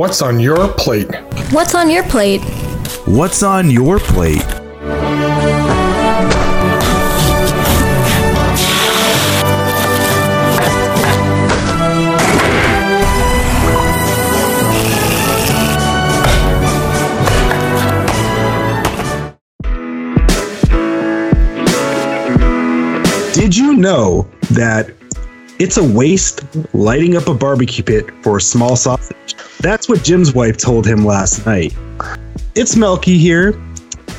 What's on your plate? What's on your plate? What's on your plate? Did you know that it's a waste lighting up a barbecue pit for a small sausage? That's what Jim's wife told him last night. It's Melky here.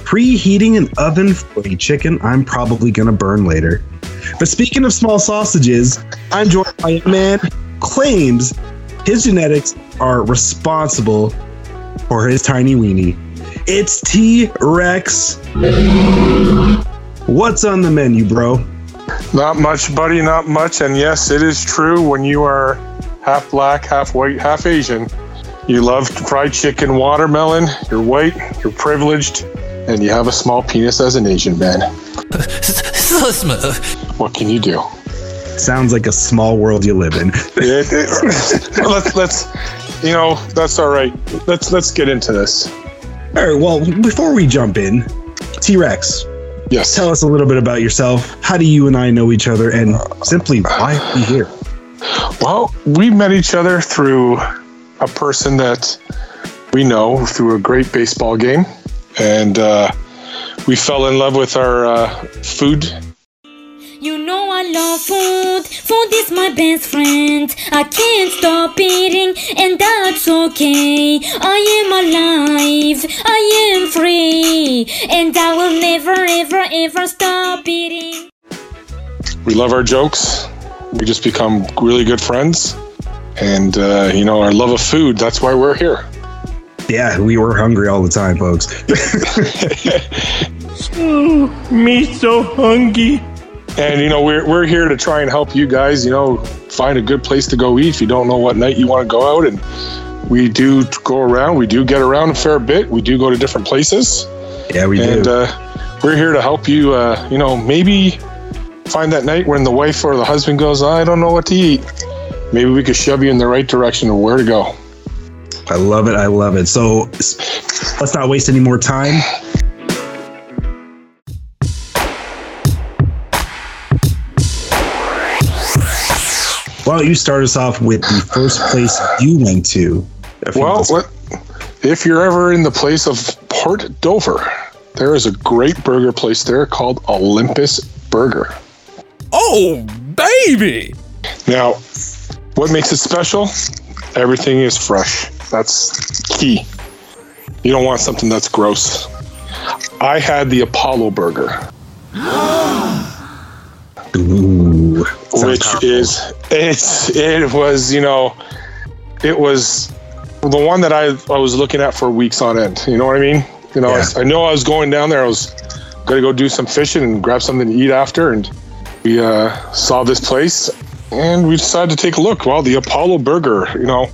Preheating an oven for a chicken I'm probably gonna burn later. But speaking of small sausages, I'm joined by a man who claims his genetics are responsible for his tiny weenie. It's T Rex. What's on the menu, bro? Not much, buddy, not much. And yes, it is true when you are half black, half white, half Asian. You love fried chicken, watermelon, you're white, you're privileged, and you have a small penis as an Asian man. so smooth. What can you do? Sounds like a small world you live in. It- it- let's, let's, you know, that's all right. Let's let's get into this. All right, well, before we jump in, T Rex, Yes. tell us a little bit about yourself. How do you and I know each other? And simply, why are we here? Well, we met each other through a person that we know through a great baseball game, and uh, we fell in love with our uh, food. You know I love food. Food is my best friend. I can't stop eating, and that's okay. I am alive. I am free, and I will never, ever, ever stop eating. We love our jokes. We just become really good friends, and uh, you know our love of food. That's why we're here. Yeah, we were hungry all the time, folks. Me so hungry. And you know we're we're here to try and help you guys. You know, find a good place to go eat if you don't know what night you want to go out. And we do go around. We do get around a fair bit. We do go to different places. yeah, we and do. uh, we're here to help you. Uh, you know, maybe find that night when the wife or the husband goes, "I don't know what to eat." Maybe we could shove you in the right direction of where to go. I love it. I love it. So let's not waste any more time. Why don't you start us off with the first place you went to? a Well, what, if you're ever in the place of Port Dover, there is a great burger place there called Olympus Burger. Oh, baby! Now, what makes it special? Everything is fresh. That's key. You don't want something that's gross. I had the Apollo Burger, Ooh, which powerful. is it's it was you know it was the one that I I was looking at for weeks on end. You know what I mean? You know, Yeah. I, I know I was going down there. I was gonna go do some fishing and grab something to eat after, and we uh, saw this place, and we decided to take a look. Well, the Apollo Burger, you know,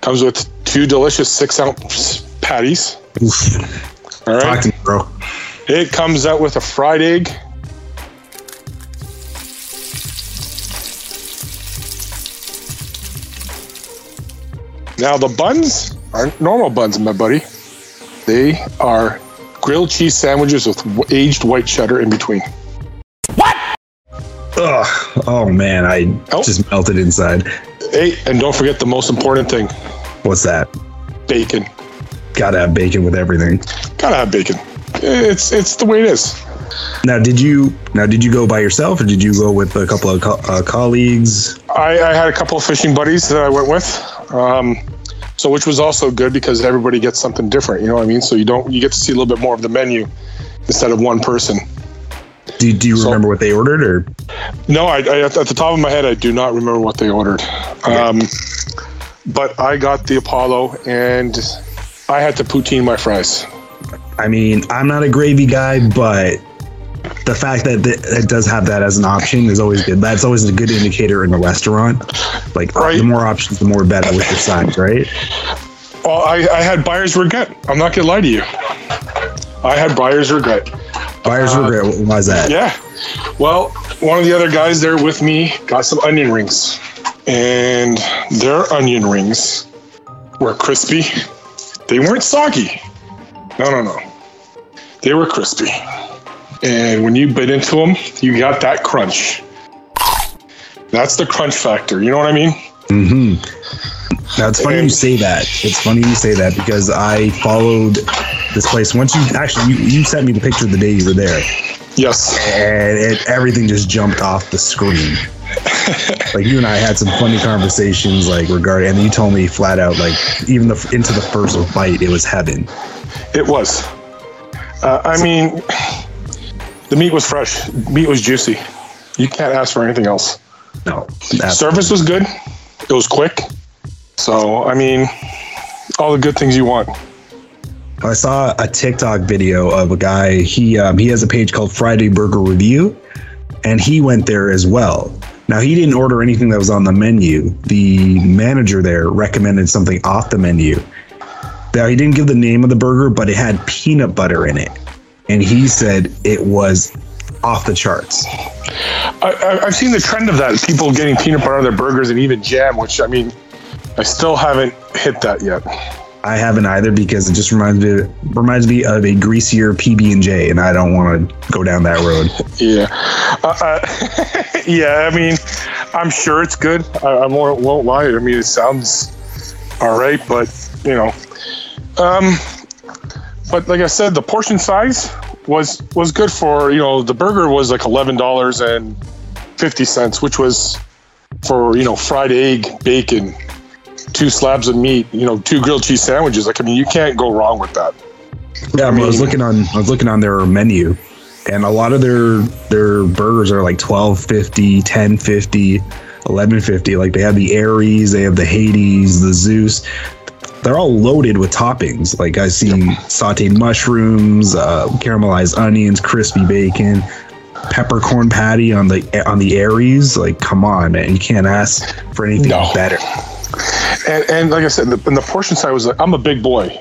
comes with two delicious six ounce patties. Oof. All Talk right, to me, bro. it comes out with a fried egg. Now the buns aren't normal buns, my buddy. They are grilled cheese sandwiches with aged white cheddar in between. What? Ugh. Oh man, I Oh. just melted inside. Hey, and don't forget the most important thing: What's that? bacon. Gotta have bacon with everything. Gotta have bacon. It's it's the way it is. Now, did you now did you go by yourself or did you go with a couple of co- uh, colleagues? I, I had a couple of fishing buddies that I went with, um, so which was also good because everybody gets something different. You know what I mean? So you don't you get to see a little bit more of the menu instead of one person. Do, do you So- remember what they ordered or? No, I, I at the top of my head I do not remember what they ordered, um, but I got the Apollo and I had to poutine my fries. I mean, I'm not a gravy guy, but the fact that th- it does have that as an option is always good. That's always a good indicator in a restaurant. Like Right. the more options, the more better with your sides, right? Well, I, I had buyer's regret. I'm not gonna lie to you. I had buyer's regret. Buyer's regret. Why is that? Yeah. Well, one of the other guys there with me got some onion rings, and their onion rings were crispy. They weren't soggy. No, no, no. They were crispy. And when you bit into them, you got that crunch. That's the crunch factor. You know what I mean? Mm hmm. Now it's funny you say that. It's funny you say that because I followed this place. Once you actually you, you sent me the picture the day you were there, Yes. and it, everything just jumped off the screen. like you and I had some funny conversations, like regarding, and you told me flat out, like even the into the first bite, it was heaven. It was. Uh, I mean, the meat was fresh. Meat was juicy. You can't ask for anything else. No, that's- Service was good. It was quick. So, I mean, all the good things you want. I saw a TikTok video of a guy. He um, he has a page called Friday Burger Review, and he went there as well. Now he didn't order anything that was on the menu. The manager there recommended something off the menu. Now he didn't give the name of the burger, but it had peanut butter in it, and he said it was off the charts. I, I've seen the trend of that. People getting peanut butter on their burgers and even jam, which, I mean, I still haven't hit that yet. I haven't either because it just reminds me reminds me of a greasier PB and J, and I don't want to go down that road. Yeah. Uh, uh, yeah, I mean, I'm sure it's good. I, I won't, lie. I mean, it sounds all right, but, you know. Um, but like I said, the portion size was was good for, you know, the burger was like $11.50, which was for, you know, fried egg, bacon, two slabs of meat, you know, two grilled cheese sandwiches. Like, I mean, you can't go wrong with that. Yeah, I, mean, I was looking on I was looking on their menu and a lot of their their burgers are like 1250, 1050, 1150. Like they have the Aries, they have the Hades, the Zeus. They're all loaded with toppings. Like I see sauteed mushrooms, uh, caramelized onions, crispy bacon, peppercorn patty on the on the Aries. Like come on, man, you can't ask for anything No. better. And, and like I said, the, and the portion size was like, I'm a big boy.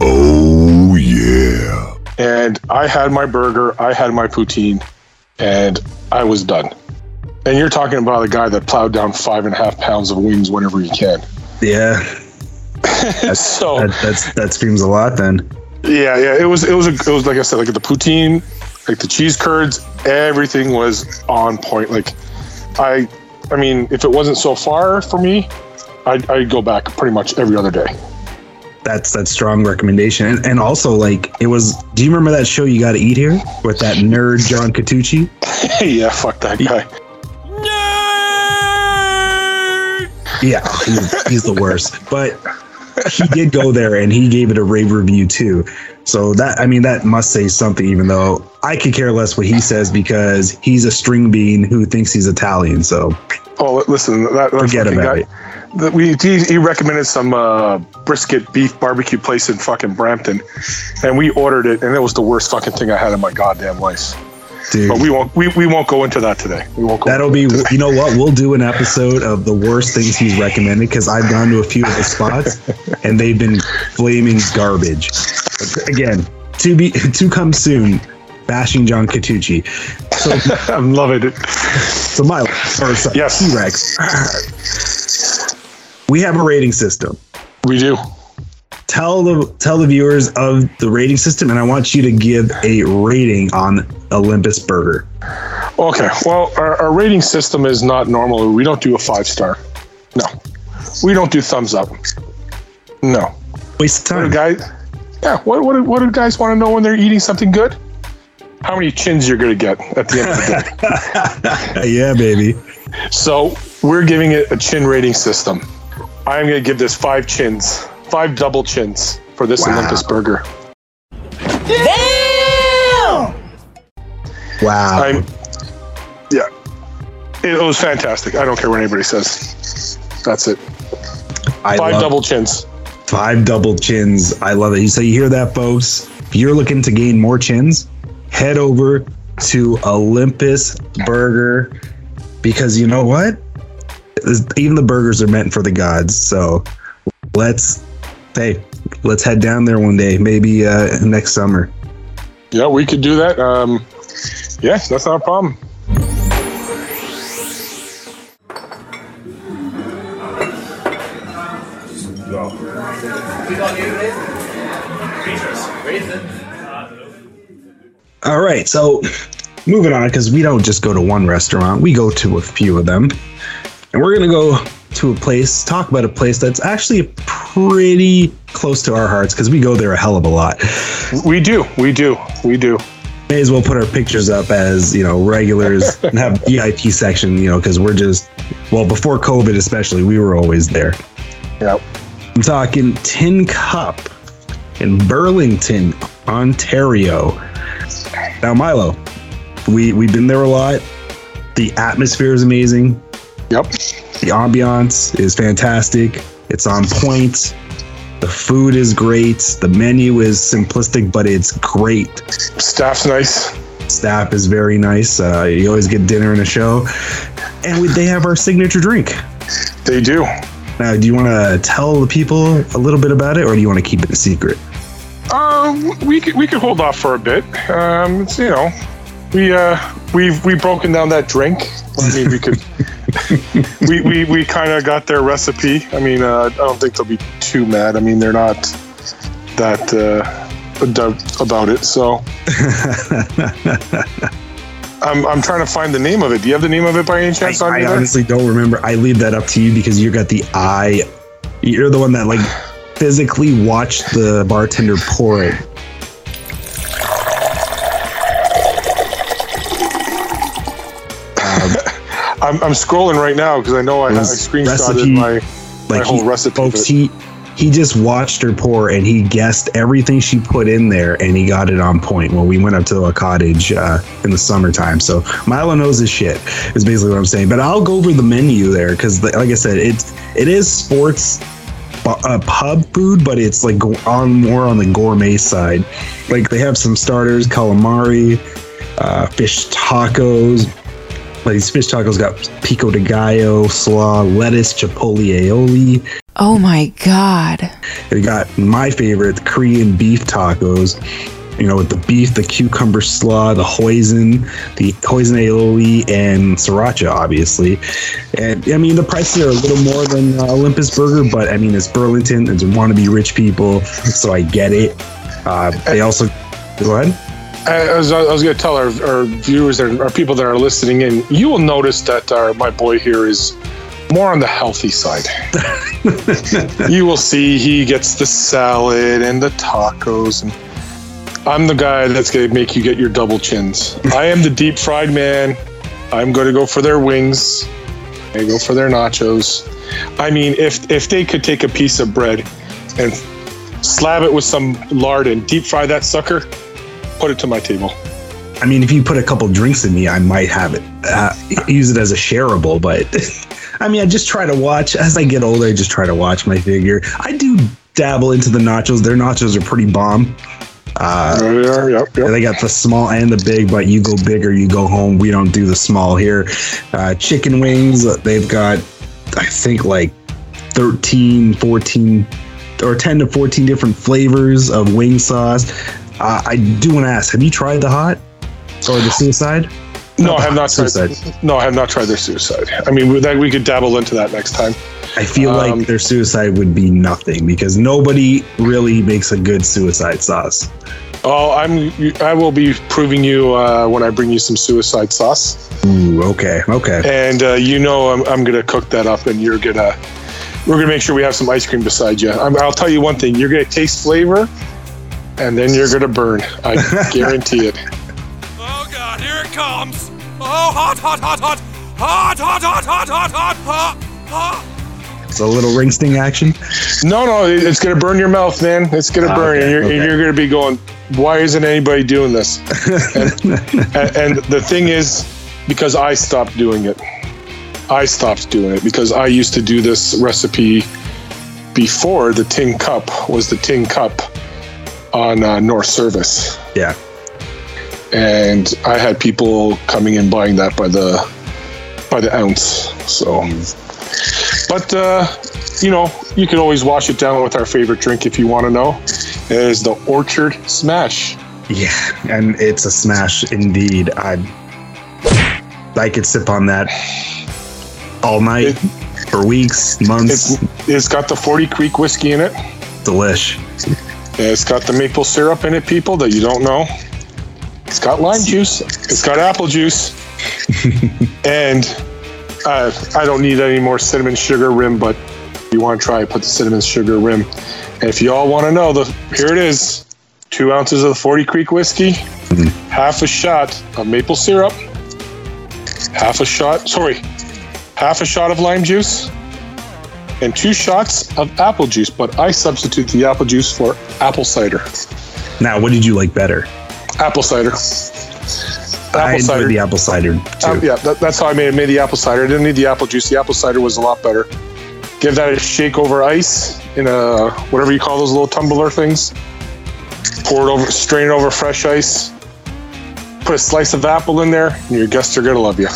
Oh, yeah. and I had my burger, I had my poutine, and I was done. And you're talking about a guy that plowed down five and a half pounds of wings whenever he can. Yeah, so that that's that screams a lot. Then yeah, yeah, it was it was a, it was like I said, like the poutine, like the cheese curds, everything was on point. Like I, I mean, if it wasn't so far for me, I'd, I'd go back pretty much every other day. that's that strong recommendation. And, and also, like, it was. Do you remember that show you got to eat here with that nerd John Catucci? yeah, fuck that guy. Yeah, he's, he's the worst. But he did go there and he gave it a rave review too. So that I mean that must say something. Even though I could care less what he says because he's a string bean who thinks he's Italian. So Oh, listen, that, that Forget about guy, it. We he, he recommended some uh, brisket beef barbecue place in fucking Brampton, and we ordered it, and it was the worst fucking thing I had in my goddamn life. dude, But we won't we, we won't go into that today. We won't go. That'll be, you know what? We'll do an episode of the worst things he's recommended because I've gone to a few of the spots and they've been flaming garbage. But again, to be to come soon, bashing John Catucci. So, I'm loving it. so my first Yes. T-Rex. We have a rating system. We do. Tell the tell the viewers of the rating system, and I want you to give a rating on Olympus Burger. Okay. Well, our, our rating system is not normal. We don't do a five star. No. We don't do thumbs up. No. Waste of time. guys? Yeah. What what what do guys want to know when they're eating something good? How many chins you're gonna get at the end of the day? yeah, baby. So we're giving it a chin rating system. I'm going to give this five chins, five double chins for this Wow. Olympus burger. Damn! Wow. I'm, yeah, it was fantastic. I don't care what anybody says. That's it. I Five love- double chins. Five double chins. I love it. So you hear that, folks? If you're looking to gain more chins, head over to Olympus Burger because you know what? Even the burgers are meant for the gods. So let's, hey, let's head down there one day, maybe uh, next summer. Yeah, we could do that. Um, yes, that's not a problem. All right, so moving on because we don't just go to one restaurant; we go to a few of them, and we're gonna go to a place, talk about a place that's actually pretty close to our hearts because we go there a hell of a lot. We do, we do, we do. May as well put our pictures up as you know regulars and have VIP section, you know, because we're just well before COVID, especially, we were always there. Yeah. I'm talking Tin Cup in Burlington, Ontario. Now, Milo, we we've been there a lot. The atmosphere is amazing. Yep. The ambiance is fantastic. It's on point. The food is great. The menu is simplistic, but it's great. Staff's nice. Staff is very nice. Uh, you always get dinner and a show. And we, they have our signature drink. They do. Now, do you want to tell the people a little bit about it, or do you want to keep it a secret? Um, we could we could hold off for a bit. Um, it's you know, we uh we've we've broken down that drink. I mean, we could. we we, we kind of got their recipe. I mean, uh, I don't think they'll be too mad. I mean, they're not that uh, about it. So. I'm, I'm trying to find the name of it. Do you have the name of it by any I, chance on I there? honestly don't remember. I leave that up to you because you got the eye. You're the one that like physically watched the bartender pour it. I'm, I'm scrolling right now because I know I, I screenshotted recipe, my my Like whole he, recipe. folks, he he just watched her pour and he guessed everything she put in there and he got it on point when we went up to a cottage uh, in the summertime. So Milo knows his shit is basically what I'm saying. But I'll go over the menu there because, like I said, it's it is sports uh, pub food, but it's like on more on the gourmet side. Like they have some starters, calamari, uh, fish tacos. These fish tacos got pico de gallo, slaw, lettuce, chipotle aioli. Oh my god. They got my favorite, the Korean beef tacos. You know, with the beef, the cucumber slaw, the hoisin, the hoisin aioli, and sriracha, obviously. And I mean, the prices are a little more than uh, Olympus Burger, but I mean, it's Burlington, and want to be rich people, so I get it. Uh, they also go ahead. I was, I was going to tell our, our viewers and our people that are listening in, you will notice that our, my boy here is more on the healthy side. you will see he gets the salad and the tacos. And I'm the guy that's going to make you get your double chins. I am the deep fried man. I'm going to go for their wings. I go for their nachos. I mean, if if they could take a piece of bread and slab it with some lard and deep fry that sucker, put it to my table. I mean, if you put a couple drinks in me, I might have it. Uh, use it as a shareable, but I mean, I just try to watch as I get older. I just try to watch my figure. I do dabble into the nachos. Their nachos are pretty bomb. Uh, are. Yep, yep. they got the small and the big, but you go bigger, you go home. We don't do the small here. Uh, chicken wings, they've got, I think, like 13, 14, or 10 to 14 different flavors of wing sauce. Uh, I do want to ask, have you tried the hot or the suicide? No, I have not tried. Suicide. No, I have not tried their suicide. I mean, we, that we could dabble into that next time. I feel Um, like their suicide would be nothing because nobody really makes a good suicide sauce. Oh, I'm. I will be proving you uh, when I bring you some suicide sauce, Ooh, okay, okay. and uh, you know I'm, I'm gonna cook that up, and you're gonna. We're gonna make sure we have some ice cream beside you. I'm, I'll tell you one thing: you're gonna taste flavor, and then you're gonna burn. I guarantee it. Oh god, here it comes! Oh, hot, hot, hot, hot! Hot, hot, hot, hot, hot, hot, hot, hot! It's a little ring sting action. No, no, it- it's gonna burn your mouth, man. It's gonna Ah, burn, okay, and, you're, okay. and you're gonna be going, "Why isn't anybody doing this?" and, and, and the thing is, because I stopped doing it. I stopped doing it because I used to do this recipe before the tin cup was the tin cup on uh, North Service, Yeah. and I had people coming in buying that by the by the ounce. So, but uh, you know, you can always wash it down with our favorite drink if you want to know. It is the Orchard Smash. Yeah, and it's a smash indeed. I I could sip on that all night. It- for weeks, months. It's it's got the Forty Creek whiskey in it. Delish. It's got the maple syrup in it, people that you don't know. It's got lime juice. It's got apple juice. and uh, I don't need any more cinnamon sugar rim, but if you want to try, it, put the cinnamon sugar rim. And if you all want to know, the here it is: two ounces of the Forty Creek whiskey, half a shot of maple syrup, half a shot, sorry, half a shot of lime juice, and two shots of apple juice. But I substitute the apple juice for apple cider. Now, what did you like better? Apple cider. I Apple enjoyed cider. the apple cider too. Uh, yeah, that, that's how I made made the apple cider. I didn't need the apple juice. The apple cider was a lot better. Give that a shake over ice in a whatever you call those little tumbler things. Pour it over, strain it over fresh ice. Put a slice of apple in there, and your guests are gonna love you.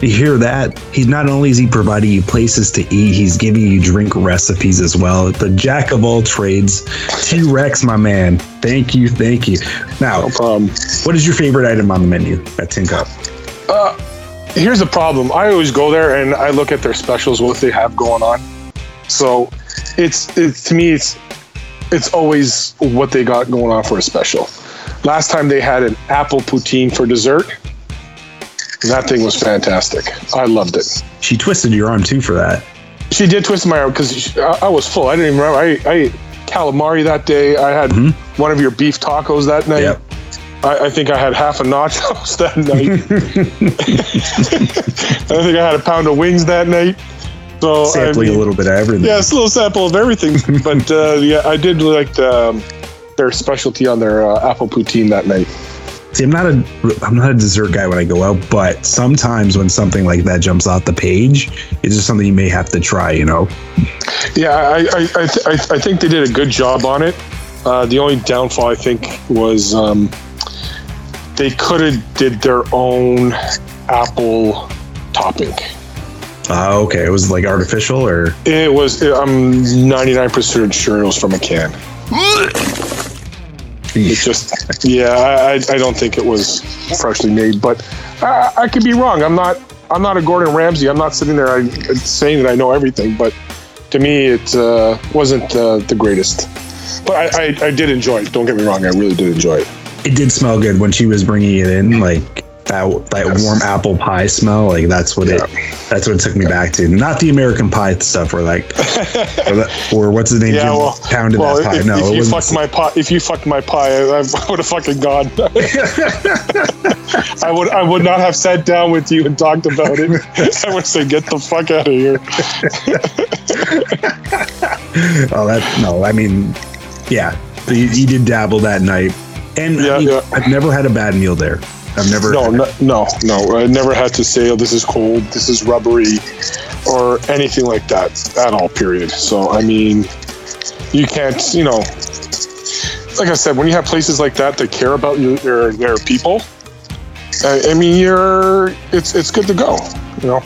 You hear that? He's not only is he providing you places to eat, he's giving you drink recipes as well. The jack of all trades, T Rex, my man. Thank you, thank you. Now, No what is your favorite item on the menu at Tin Cup? Uh, here's the problem. I always go there and I look at their specials, what they have going on. So, it's it's to me, it's it's always what they got going on for a special. Last time they had an apple poutine for dessert. That thing was fantastic. I loved it. She twisted your arm too for that. She did twist my arm because I, I was full. I didn't even remember. I, I ate calamari that day. I had one of your beef tacos that night. Yep. I, I think I had half a nachos that night. I think I had a pound of wings that night. So I Sampling mean, a little bit of everything. Yeah, it's a little sample of everything. but uh, yeah, I did like the, um, their specialty on their uh, apple poutine that night. See, I'm not a I'm not a dessert guy when I go out, but sometimes when something like that jumps off the page, it's just something you may have to try. You know, Yeah, I I, I, th- I, I think they did a good job on it. Uh, the only downfall I think was um, they could have did their own apple topping. uh, okay, it was like artificial or It was I'm 99% sure it was from a can. It just yeah, I, I don't think it was freshly made, but I, I could be wrong. I'm not I'm not a Gordon Ramsay. I'm not sitting there I, saying that I know everything, but to me it uh, wasn't uh, the greatest. But I, I, I did enjoy it. Don't get me wrong. I really did enjoy it. it did smell good when she was bringing it in, like that that warm apple pie smell. Like that's what it that's what it took me back to. Not the American pie stuff, or like or, that, or what's the name? Yeah, Jim well, pounded well that pie. if, no, if you fucked my pie, if you fucked my pie, I, I would have fucking gone. I would I would not have sat down with you and talked about it. I would say, get the fuck out of here. Oh, that no. I mean, yeah, he, he did dabble that night, and I mean, yeah. I've never had a bad meal there. I've never. No, no, no, no. I never had to say, "Oh, this is cold. This is rubbery," or anything like that at all. Period. So, I mean, you can't. You know, like I said, when you have places like that that care about your their, their people, I, I mean, you're it's it's good to go. You know.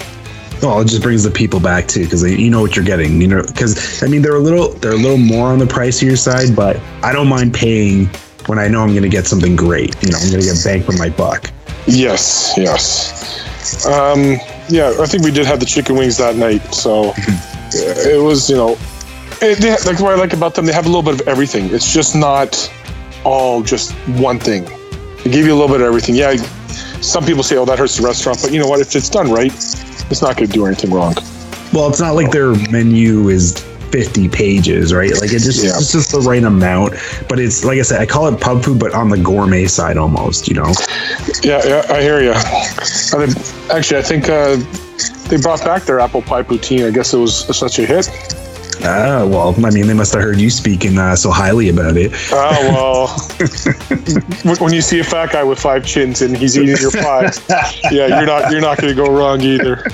Well, it just brings the people back too, because you know what you're getting. You know, because I mean, they're a little, they're a little more on the pricier side, but I don't mind paying when I know I'm going to get something great. You know, I'm going to get bang for my buck. Yes, yes. Um, yeah, I think we did have the chicken wings that night, so it was, you know, it, they, like what I like about them, they have a little bit of everything. It's just not all just one thing. They give you a little bit of everything. Yeah, some people say, "Oh, that hurts the restaurant," but you know what? If it's done right, it's not going to do anything wrong. Well, it's not like their menu is 50 pages, right? Like it just Yeah. it's just the right amount. But it's like I said, I call it pub food, but on the gourmet side almost. You know. Yeah, yeah, I hear you. Actually, I think uh, they brought back their apple pie poutine. I guess it was such a hit. Ah, well, I mean, they must have heard you speaking uh, so highly about it. Oh well. When you see a fat guy with five chins and he's eating your pie, yeah, you're not you're not going to go wrong either.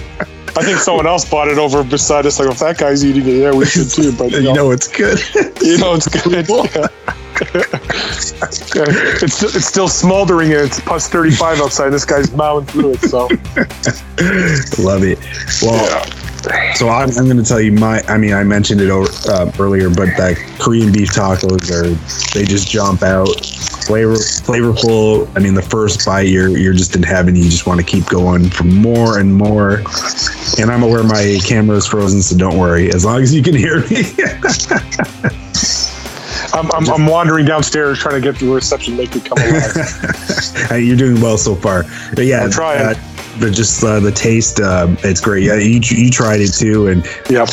I think someone else bought it over beside us. Like, if that guy's eating it, yeah, we should too. But you You know, know, it's good. you know it's good. Yeah. Yeah, it's it's still smoldering and it's plus 35 outside. This guy's mowing through it. So Love it. Well, so I'm, I'm going to tell you my. I mean, I mentioned it over, uh, earlier, but that Korean beef tacos are they just jump out. flavor, flavorful. I mean, the first bite, you're you're just in heaven. You just want to keep going for more and more. And I'm aware my camera is frozen, so don't worry. As long as you can hear me. I'm, I'm, I'm wandering downstairs trying to get the reception make it come alive. You're doing well so far. But yeah, I'm trying. Uh, but just uh, the taste, uh, it's great. Yeah, you, you tried it too, and yep.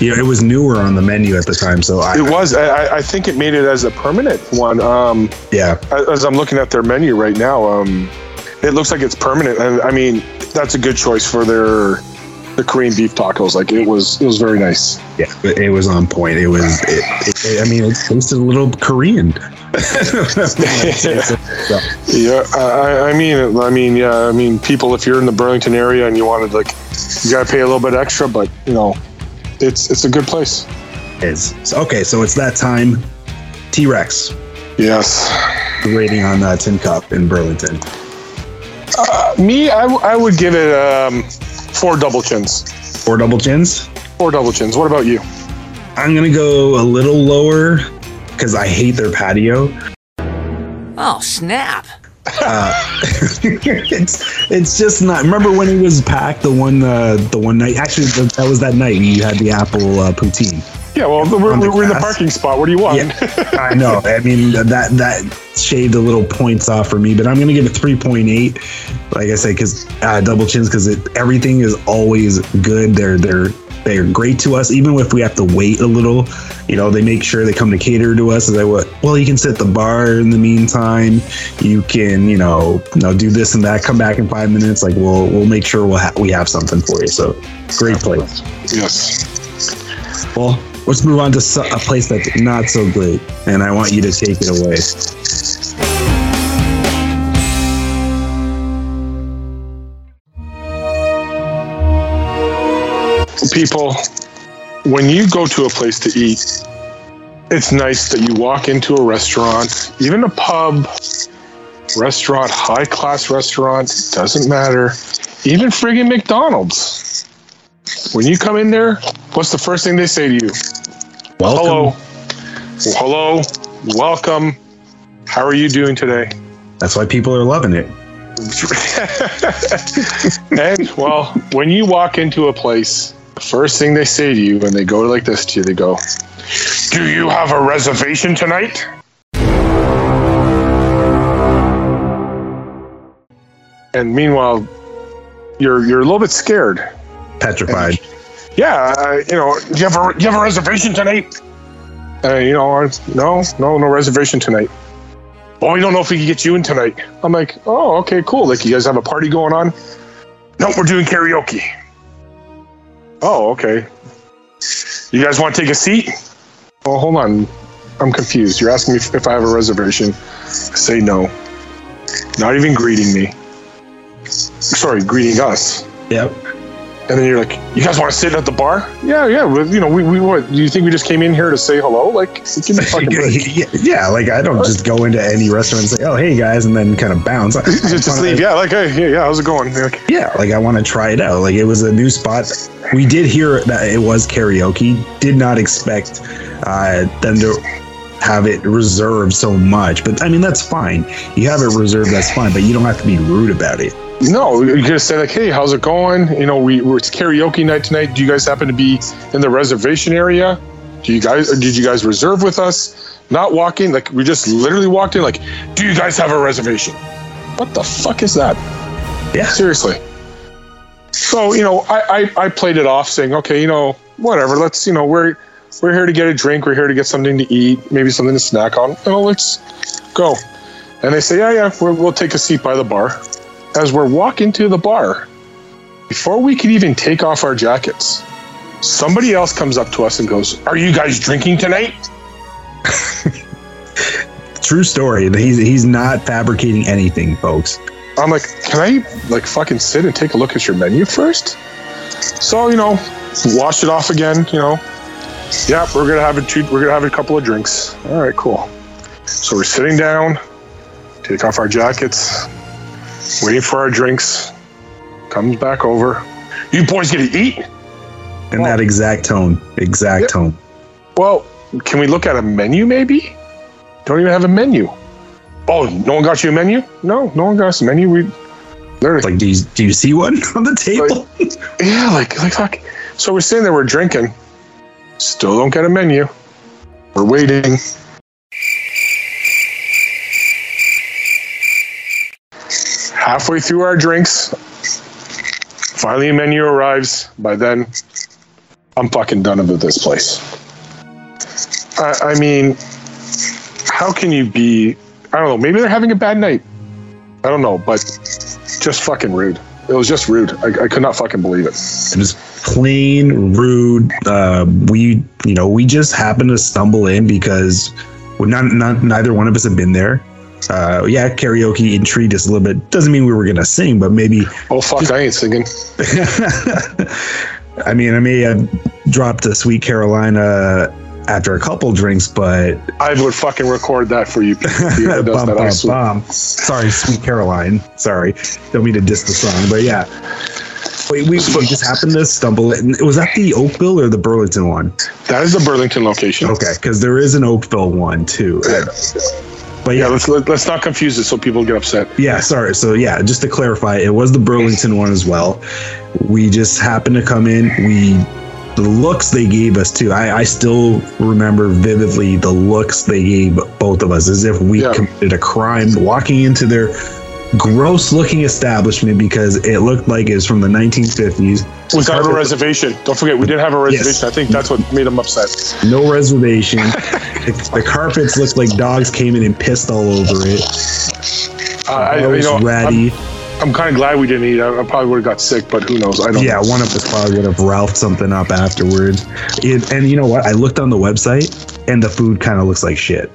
you know it was newer on the menu at the time. So I, It was. I, I- I think it made it as a permanent one. Um, yeah, as I'm looking at their menu right now, um, it looks like it's permanent, and I mean that's a good choice for their the Korean beef tacos. Like it was, it was very nice. yeah, it, it was on point. It was. It, it, I mean, it tasted a little Korean. Yeah, I, I- mean, I mean, yeah, I mean, people, if you're in the Burlington area and you wanted like, you gotta pay a little bit extra, but you know, it's it's a good place. is so, okay. So it's that time. T Rex Yes. The rating on uh, Tin Cup in Burlington. Me, I, w- I would give it um, four double chins. Four double chins. Four double chins. What about you? I'm gonna go a little lower because I hate their patio. Oh, snap. it's it's just not. Remember when it was packed the one uh, the one night? Actually, th- that was that night you had the apple uh, poutine. Yeah, well, we're, On the we're in the parking spot. What do you want? I know. I mean that that shaved a little points off for me, but I'm gonna give it 3.8. Like I said, because uh, double chins, because everything is always good. They're they're they're great to us, even if we have to wait a little. You know, they make sure they come to cater to us. And they what? Well, you can sit at the bar in the meantime. You can, you know, you know, do this and that. Come back in five minutes. Like we'll we'll make sure we'll ha- we have something for you. So great place. yes. Well, let's move on to so- a place that's not so great, and I want you to take it away. People, when you go to a place to eat, it's nice that you walk into a restaurant, even a pub, restaurant, high class restaurant, doesn't matter, even friggin' McDonald's. When you come in there, what's the first thing they say to you? Welcome. Hello. Hello. Welcome. How are you doing today? That's why people are loving it. and well, when you walk into a place, first thing they say to you when they go like this to you, they go, "Do you have a reservation tonight?" And meanwhile, you're you're a little bit scared. Petrified. Yeah, uh, you know, do you have a do you have a reservation tonight? Uh, you know, I- no, no, no reservation tonight. Oh, we don't know if we can get you in tonight. I'm like, oh, okay, cool. Like, you guys have a party going on? Nope, we're doing karaoke. Oh, okay. You guys want to take a seat? Oh, hold on. I'm confused. You're asking me if, if I have a reservation. Say no. Not even greeting me. Sorry, greeting us. Yep. And then you're like, you guys want to sit at the bar? Yeah, yeah. well, You know, we, we what? Do you think we just came in here to say hello? Like, give me fucking yeah, yeah, like I don't just go into any restaurant and say, "Oh, hey guys," and then kind of bounce. I- I just, just wanna- leave. Yeah, like, hey, yeah, yeah. How's it going? Like, Yeah, like I want to try it out. Like it was a new spot. We did hear that it was karaoke. Did not expect uh, them to have it reserved so much. But I mean, that's fine. You have it reserved, that's fine. But you don't have to be rude about it. No, you just say like, hey, how's it going? You know, we we're, it's karaoke night tonight. Do you guys happen to be in the reservation area? Do you guys or did you guys reserve with us? Not walking, like we just literally walked in like, do you guys have a reservation? What the fuck is that? Yeah. Seriously. So you know, I, I I played it off, saying, okay, you know, whatever. Let's you know, we're we're here to get a drink. We're here to get something to eat, maybe something to snack on. You know, let's go. And they say, yeah, yeah, we'll, we'll take a seat by the bar. As we're walking to the bar, before we could even take off our jackets, somebody else comes up to us and goes, "Are you guys drinking tonight?" True story. He's he's not fabricating anything, folks. I'm like, can I like fucking sit and take a look at your menu first? So you know, wash it off again. You know, yeah, we're gonna have a two, we're gonna have a couple of drinks. All right, cool. So we're sitting down, take off our jackets, waiting for our drinks. Comes back over. You boys gonna eat? In that exact tone. Exact Yep. tone. Well, can we look at a menu maybe? Don't even have a menu. Oh, no one got you a menu? No, no one got us a menu. We they're Like, do you do you see one on the table? yeah, like like fuck. So we're sitting there, we're drinking. Still don't get a menu. We're waiting. Halfway through our drinks, finally a menu arrives. By then, I'm fucking done with this place. I, I mean, how can you be? I don't know. Maybe they're having a bad night. I don't know, but just fucking rude. It was just rude. I, I could not fucking believe it. It was plain rude. Uh, we, you know, we just happened to stumble in because not, not neither one of us had been there. Uh, yeah, karaoke intrigued us a little bit. Doesn't mean we were gonna sing, but maybe. Oh fuck, I ain't singing. I mean, I may have dropped a Sweet Carolina after a couple drinks, but I would fucking record that for you. People. Bum, bum, bum. Sorry, Sweet Caroline. Sorry, don't mean to diss the song, but yeah. Wait, we, we just happened to stumble. In. Was that the Oakville or the Burlington one? That is the Burlington location. Okay, because there is an Oakville one too. But Yeah, yeah, let's let, let's not confuse it so people get upset. yeah, sorry. So yeah, just to clarify, it was the Burlington one as well. We just happened to come in. We the looks they gave us too. I, I still remember vividly the looks they gave both of us as if we Yeah. committed a crime walking into their gross looking establishment because it looked like it was from the 1950s. Without a reservation. Don't forget, we did have a reservation. Yes. I think that's what made them upset. No reservation. the, the carpets looked like dogs came in and pissed all over it. Uh, I, you was know, ratty. I'm, I'm kind of glad we didn't eat. I, I probably would have got sick, but who knows? I don't Yeah, know. one of us probably would have Ralphed something up afterwards. It, and you know what? I looked on the website and the food kind of looks like shit.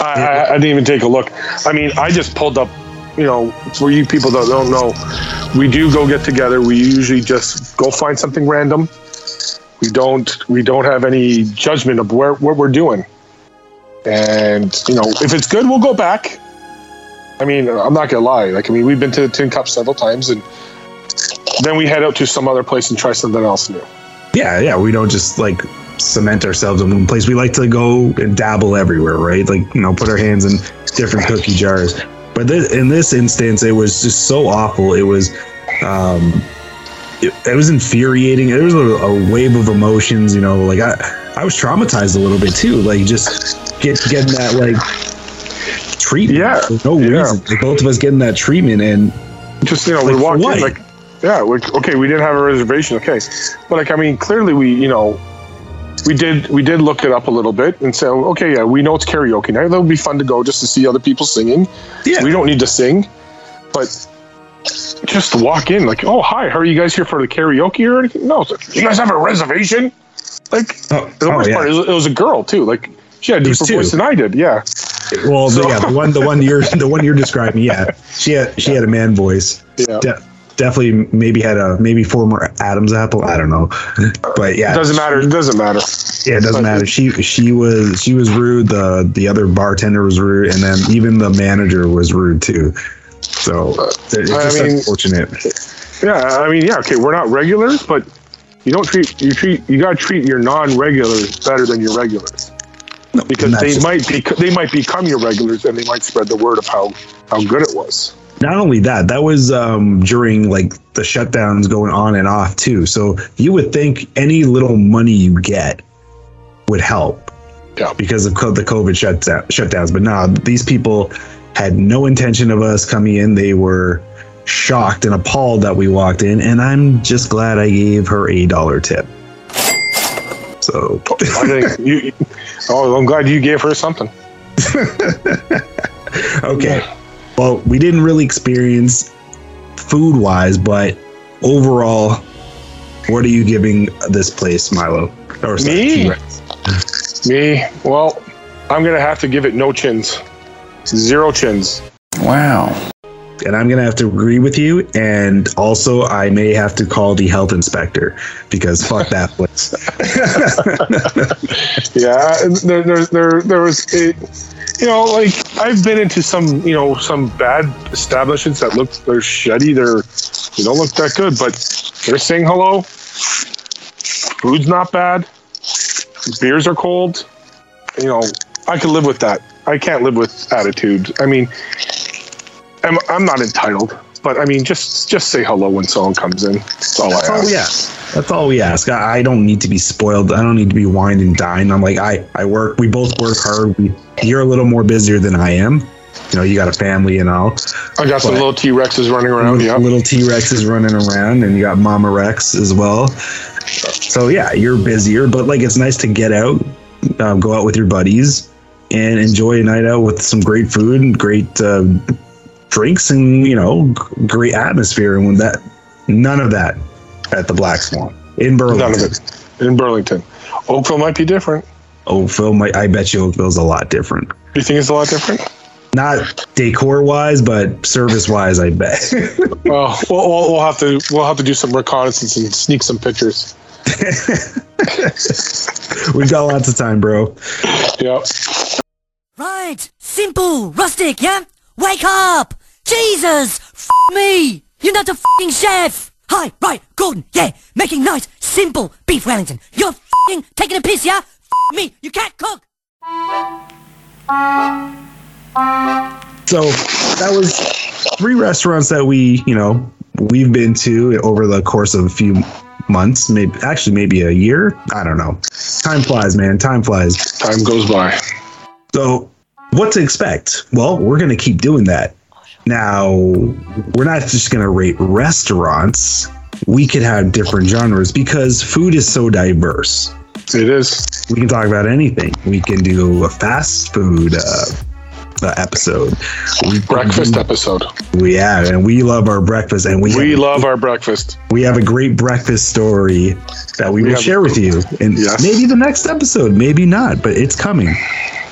I, I, I didn't even take a look. I mean, I just pulled up. You know, for you people that don't know, we do go get together. We usually just go find something random. We don't. We don't have any judgment of where what we're doing. And you know, if it's good, we'll go back. I mean, I'm not gonna lie. Like, I mean, we've been to the Tin Cup several times, and then we head out to some other place and try something else new. Yeah, yeah. We don't just like cement ourselves in one place. We like to go and dabble everywhere, right? Like, you know, put our hands in different cookie jars. But in this instance, it was just so awful. It was, um, it, it was infuriating. There was a, a wave of emotions, you know, like I, I was traumatized a little bit too. Like just get getting that like treatment Yeah, for no yeah. reason. Like both of us getting that treatment and just you know Like, we walked in like yeah like okay we didn't have a reservation okay but like i mean clearly we you know we did we did look it up a little bit and say okay yeah we know it's karaoke night. That would be fun to go just to see other people singing. Yeah, we don't need to sing but just walk in like oh hi how are you guys here for the karaoke or anything? No like, you guys have a reservation? Like oh, the oh, worst yeah. part is it was a girl too. Like she had a deeper voice than i did yeah. Well, So- yeah, the one, the one you're, the one you're describing, yeah, she had, she had a man voice. yeah. De- definitely, maybe had a maybe former Adam's apple. I don't know, but yeah, it doesn't matter it doesn't matter Yeah, it doesn't matter. She she was she was rude. The the other bartender was rude, and then even the manager was rude too. So it's I just mean- unfortunate. Yeah, I mean, yeah, okay, we're not regulars, but you don't treat you treat you gotta treat your non-regulars better than your regulars because they might be they might become your regulars and they might spread the word of how how good it was. Not only that, that was um, during like the shutdowns going on and off too. So you would think any little money you get would help. Yeah. Because of co- the COVID shutdown, shutdowns, but nah, these people had no intention of us coming in. They were shocked and appalled that we walked in, and I'm just glad I gave her a dollar tip. So you. Oh, I'm glad you gave her something. okay. Well, we didn't really experience food wise, but overall, what are you giving this place, Milo? Or Me? Me, well, I'm gonna have to give it no chins, zero chins. Wow. And I'm gonna have to agree with you. And also, I may have to call the health inspector because fuck that place. Yeah, there, there, there, there was, it, you know, like I've been into some, you know, some bad establishments that look they're shitty. They're, they don't look that good, but they're saying hello. Food's not bad. Beers are cold. You know, I can live with that. I can't live with attitude. I mean, I'm, I'm not entitled, but I mean, just just say hello when someone comes in. That's all That's I all ask. we ask. That's all we ask. I, I don't need to be spoiled. I don't need to be wined and dined. I'm like, I, I work. We both work hard. We, you're a little more busier than I am. You know, you got a family and all. I got some little T Rexes running around. Yeah, Little T Rex is running around, and you got Mama Rex as well. So yeah, you're busier, but like it's nice to get out, um, go out with your buddies, and enjoy a night out with some great food and great uh, drinks, and you know, great atmosphere. And when that, none of that at the Black Swan in Burlington. none of it in Burlington. Oakville might be different. Oakville, might, I bet you Oakville's a lot different. You think it's a lot different? Not decor wise, but service wise, I bet. Well, we'll, we'll, we'll have to we'll have to do some reconnaissance and sneak some pictures. We've got lots of time, bro. Yeah. Right, simple, rustic, yeah? Wake up! Jesus! F me! You're not a fing chef! Hi, right, Gordon, yeah, making nice, simple beef Wellington. You're fing taking a piss, yeah? F me, you can't cook! So that was three restaurants that we, you know, we've been to over the course of a few months, maybe actually maybe a year. I don't know. Time flies, man. Time flies. Time goes by. So, what to expect? Well, we're going to keep doing that. Now, we're not just going to rate restaurants. We could have different genres because food is so diverse. It is. We can talk about anything. We can do a fast food uh, uh, episode. We Breakfast do- episode. We yeah, and we love our breakfast, and we We have, love our breakfast. we have a great breakfast story that we, We will have- share with you, and Yes. maybe the next episode, maybe not, but it's coming.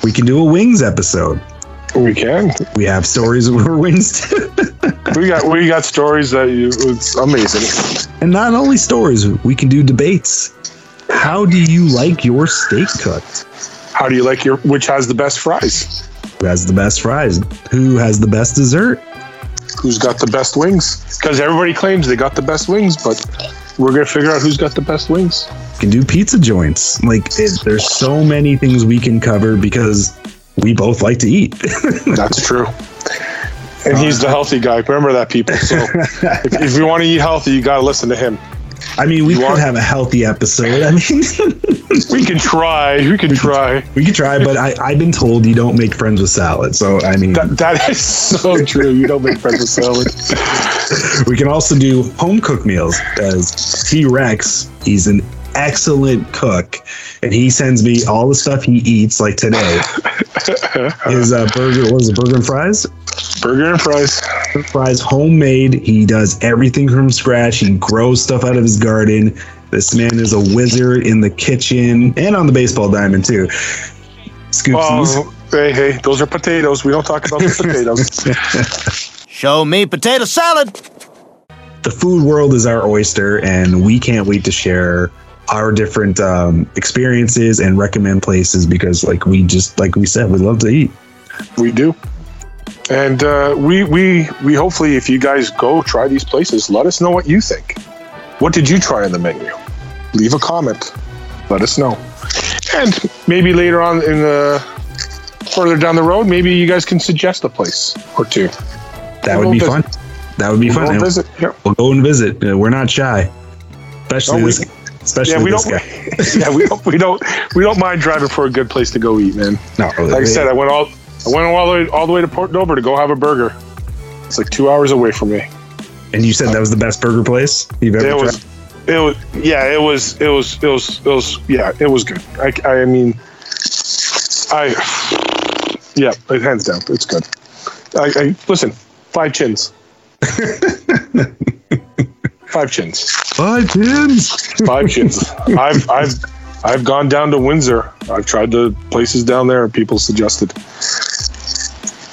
We can do a wings episode. We can. We have stories of our wings, too. We got we got stories that you, it's amazing. and not only stories, we can do debates. How do you like your steak cooked? How do you like your which has the best fries? Who has the best fries? Who has the best dessert? Who's got the best wings? Because everybody claims they got the best wings, but we're gonna figure out who's got the best wings. We can do pizza joints. Like it, there's so many things we can cover because we both like to eat. That's true. And he's the uh, healthy guy. Remember that, people. So if, if you want to eat healthy, you got to listen to him. I mean, we You could want- have a healthy episode. I mean, We can try. We can try. we could try, but I, I've been told you don't make friends with salad. So, I mean, That, that is so true. You don't make friends with salad. we can also do home cooked meals as T Rex. He's an excellent cook, and he sends me all the stuff he eats. Like today, his uh, burger what was it burger and fries. Burger and fries. Fries homemade. He does everything from scratch. He grows stuff out of his garden. This man is a wizard in the kitchen and on the baseball diamond too. Scoopsies. Oh, hey, hey, those are potatoes. We don't talk about the potatoes. Show me potato salad. the food world is our oyster, and we can't wait to share our different um, experiences and recommend places because, like we just like we said, we love to eat. we do. And uh, we we we hopefully, if you guys go try these places, let us know what you think. What did you try on the menu? Leave a comment. Let us know. And maybe later on in the further down the road, maybe you guys can suggest a place or two. That would be go fun. That would be We'll fun. go And visit. Yeah. We'll go and visit. We're not shy, especially No, we- this. Especially Yeah, we don't. yeah, we don't. We don't. We don't mind driving for a good place to go eat, man. No, Like I said, I went all. I went all the way all the way to Port Dover to go have a burger. It's like two hours away from me. and you said that was the best burger place you've ever It tried. was. It was. Yeah. It was. It was. It was. It was. Yeah. It was good. I. I mean. I. Yeah. Hands down. It's good. I. I listen. Five chins. Five chins. Five chins. Five chins. I've. I've. I've gone down to Windsor. I've tried the places down there. People suggested.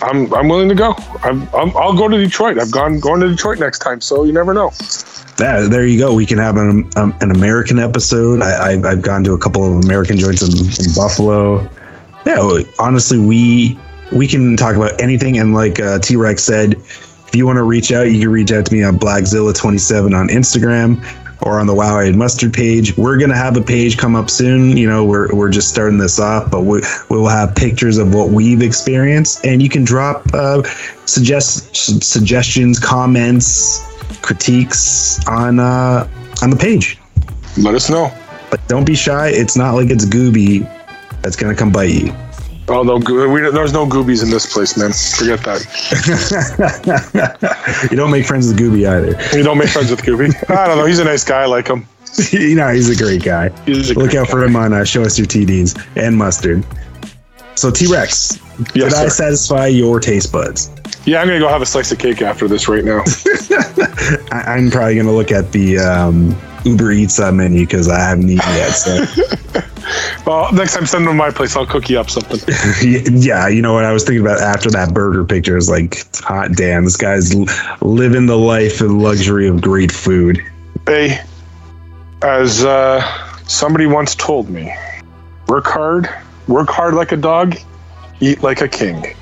I'm. I'm willing to go. I'm, I'm. I'll go to Detroit. I've gone going to Detroit next time. So you never know. That, there you go. We can have an um, an American episode. I, I, I've gone to a couple of American joints in, in Buffalo. Yeah, honestly, we we can talk about anything. And like uh, T Rex said, if you want to reach out, you can reach out to me on Blackzilla twenty seven on Instagram. or on the Wow I Ate Mustard page. We're gonna have a page come up soon. You know, we're we're just starting this off, but we we will have pictures of what we've experienced, and you can drop uh, suggest suggestions, comments, critiques on uh, on the page. Let us know. But don't be shy. It's not like it's Gooby that's gonna come bite you. Oh no, we, there's no goobies in this place, man. Forget that. you don't make friends with Gooby either. You don't make friends with Gooby. I don't know. He's a nice guy. I like him. you know, he's a great guy. A Look great out for him on uh, Show Us Your TDs and Mustard. So, T Rex, Yes, did I sir. satisfy your taste buds? Yeah, I'm gonna go have a slice of cake after this right now. I- I'm probably going to look at the um, Uber Eats uh, menu because I haven't eaten yet. So, well, next time send them to my place. I'll cook you up something. yeah, you know what I was thinking about after that burger picture is like, hot damn, this guy's living the life and luxury of great food. Hey, as uh, somebody once told me, work hard, work hard like a dog, eat like a king.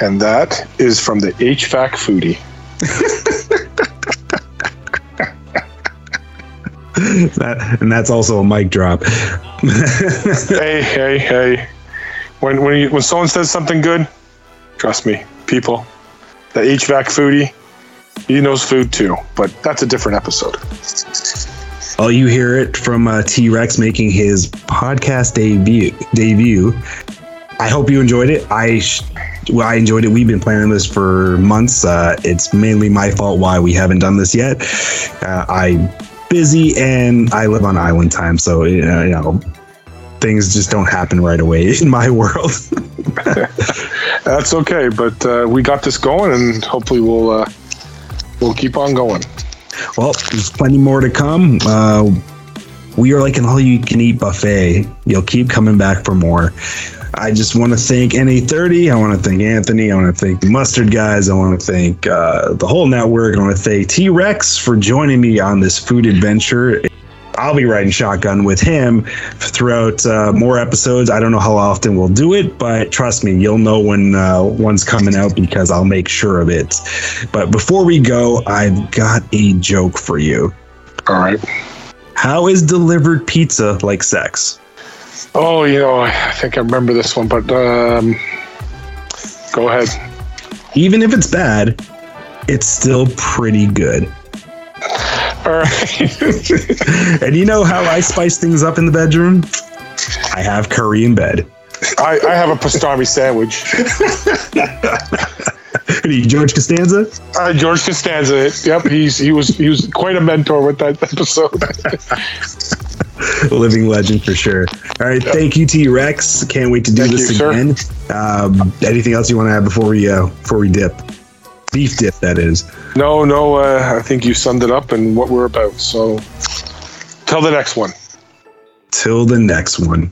And that is from the HVAC foodie. That, and that's also a mic drop. hey, hey, hey. When when you, when someone says something good, trust me, people, the HVAC foodie, he knows food too. But that's a different episode. Well, you hear it from uh, T Rex making his podcast debut. Debut. I hope you enjoyed it. I sh- well, I enjoyed it. We've been planning this for months. Uh, it's mainly my fault why we haven't done this yet. Uh, I'm busy and I live on island time, so you know, you know things just don't happen right away in my world. That's okay, but uh, we got this going, and hopefully we'll uh, we'll keep on going. Well, there's plenty more to come. Uh, we are like an all you can eat buffet. You'll keep coming back for more. I just want to thank NA30. I want to thank Anthony. I want to thank the Mustard guys. I want to thank uh, the whole network. I want to thank T Rex for joining me on this food adventure. I'll be riding shotgun with him throughout uh, more episodes. I don't know how often we'll do it, but trust me, you'll know when uh, one's coming out because I'll make sure of it. But before we go, I've got a joke for you. All right. How is delivered pizza like sex? Oh, you know, I think I remember this one, but um, go ahead. Even if it's bad, it's still pretty good. All right. and you know how I spice things up in the bedroom? I have curry in bed. I, I have a pastrami sandwich. George Costanza? Uh, George Costanza. Yep, he's he was he was quite a mentor with that episode. Living legend for sure. All right, thank you, T Rex. Can't wait to do Thank this you, again. Um, anything else you want to add before we uh, before we dip? Beef dip, that is. no, no, uh, I think you summed it up and what we're about. So, till the next one. Till the next one.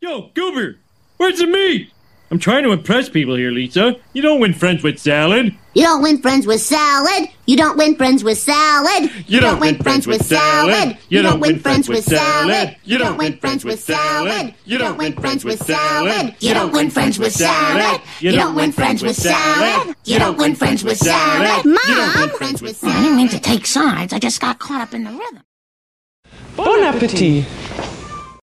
Yo, Goober, where's the meat? I'm trying to impress people here, Lisa. You don't win friends with salad. You don't win friends with salad. You don't win friends with salad. You don't win friends with salad. You don't win friends with salad. You don't win friends with salad. You don't win friends with salad. You don't win friends with salad. You don't win friends with salad. You don't win friends with salad. Mom. I didn't mean to take sides. I just got caught up in the rhythm. Bon appetit!